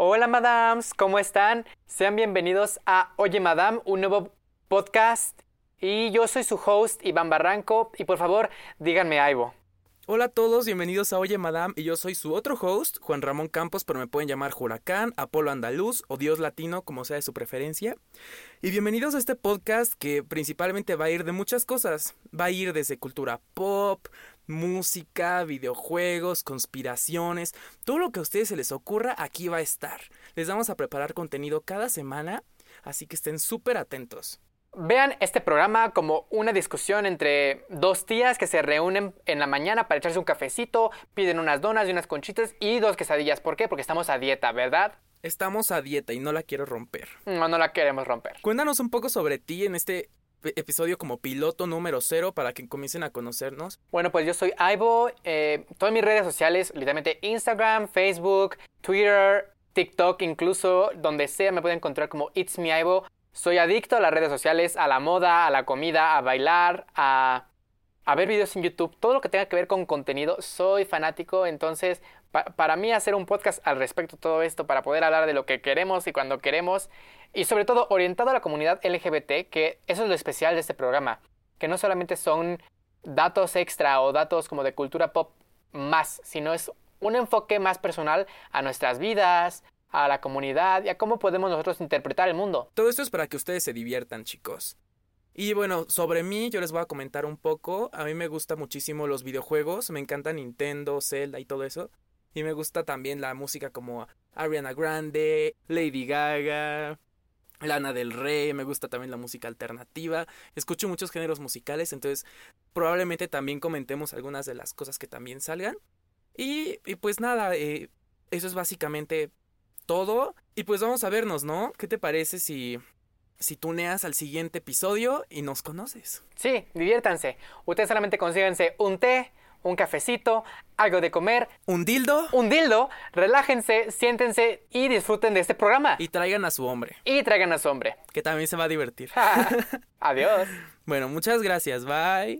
Hola, madams, ¿cómo están? Sean bienvenidos a Oye, madam, un nuevo podcast. Y yo soy su host, Iván Barranco. Y por favor, díganme Aibo. Hola a todos, bienvenidos a Oye Madame y yo soy su otro host, Juan Ramón Campos, pero me pueden llamar Huracán, Apolo Andaluz o Dios Latino, como sea de su preferencia. Y bienvenidos a este podcast que principalmente va a ir de muchas cosas. Va a ir desde cultura pop, música, videojuegos, conspiraciones, todo lo que a ustedes se les ocurra aquí va a estar. Les vamos a preparar contenido cada semana, así que estén súper atentos. Vean este programa como una discusión entre dos tías que se reúnen en la mañana para echarse un cafecito, piden unas donas y unas conchitas y dos quesadillas. ¿Por qué? Porque estamos a dieta, ¿verdad? Estamos a dieta y no la quiero romper. No, no la queremos romper. Cuéntanos un poco sobre ti en este episodio como piloto número cero para que comiencen a conocernos? Bueno, pues yo soy Aibo. Eh, todas mis redes sociales, literalmente Instagram, Facebook, Twitter, TikTok, incluso donde sea me pueden encontrar como It's Me Aibo. Soy adicto a las redes sociales, a la moda, a la comida, a bailar, a, ver videos en YouTube, todo lo que tenga que ver con contenido. Soy fanático, entonces para mí hacer un podcast al respecto todo esto, para poder hablar de lo que queremos y cuando queremos, y sobre todo orientado a la comunidad LGBT, que eso es lo especial de este programa, que no solamente son datos extra o datos como de cultura pop más, sino es un enfoque más personal a nuestras vidas, a la comunidad y a cómo podemos nosotros interpretar el mundo. Todo esto es para que ustedes se diviertan, chicos. Y bueno, sobre mí yo les voy a comentar un poco. A mí me gusta muchísimo los videojuegos, me encanta Nintendo, Zelda y todo eso. Y me gusta también la música como Ariana Grande, Lady Gaga, Lana del Rey, me gusta también la música alternativa, escucho muchos géneros musicales, entonces probablemente también comentemos algunas de las cosas que también salgan. Y, pues nada, eh, eso es básicamente todo. Y pues vamos a vernos, ¿no? ¿Qué te parece si, si tuneas al siguiente episodio y nos conoces? Sí, diviértanse. Ustedes solamente consíganse un té, un cafecito, algo de comer. ¿Un dildo? Un dildo. Relájense, siéntense y disfruten de este programa. Y traigan a su hombre. Y traigan a su hombre. Que también se va a divertir. Adiós. Bueno, muchas gracias. Bye.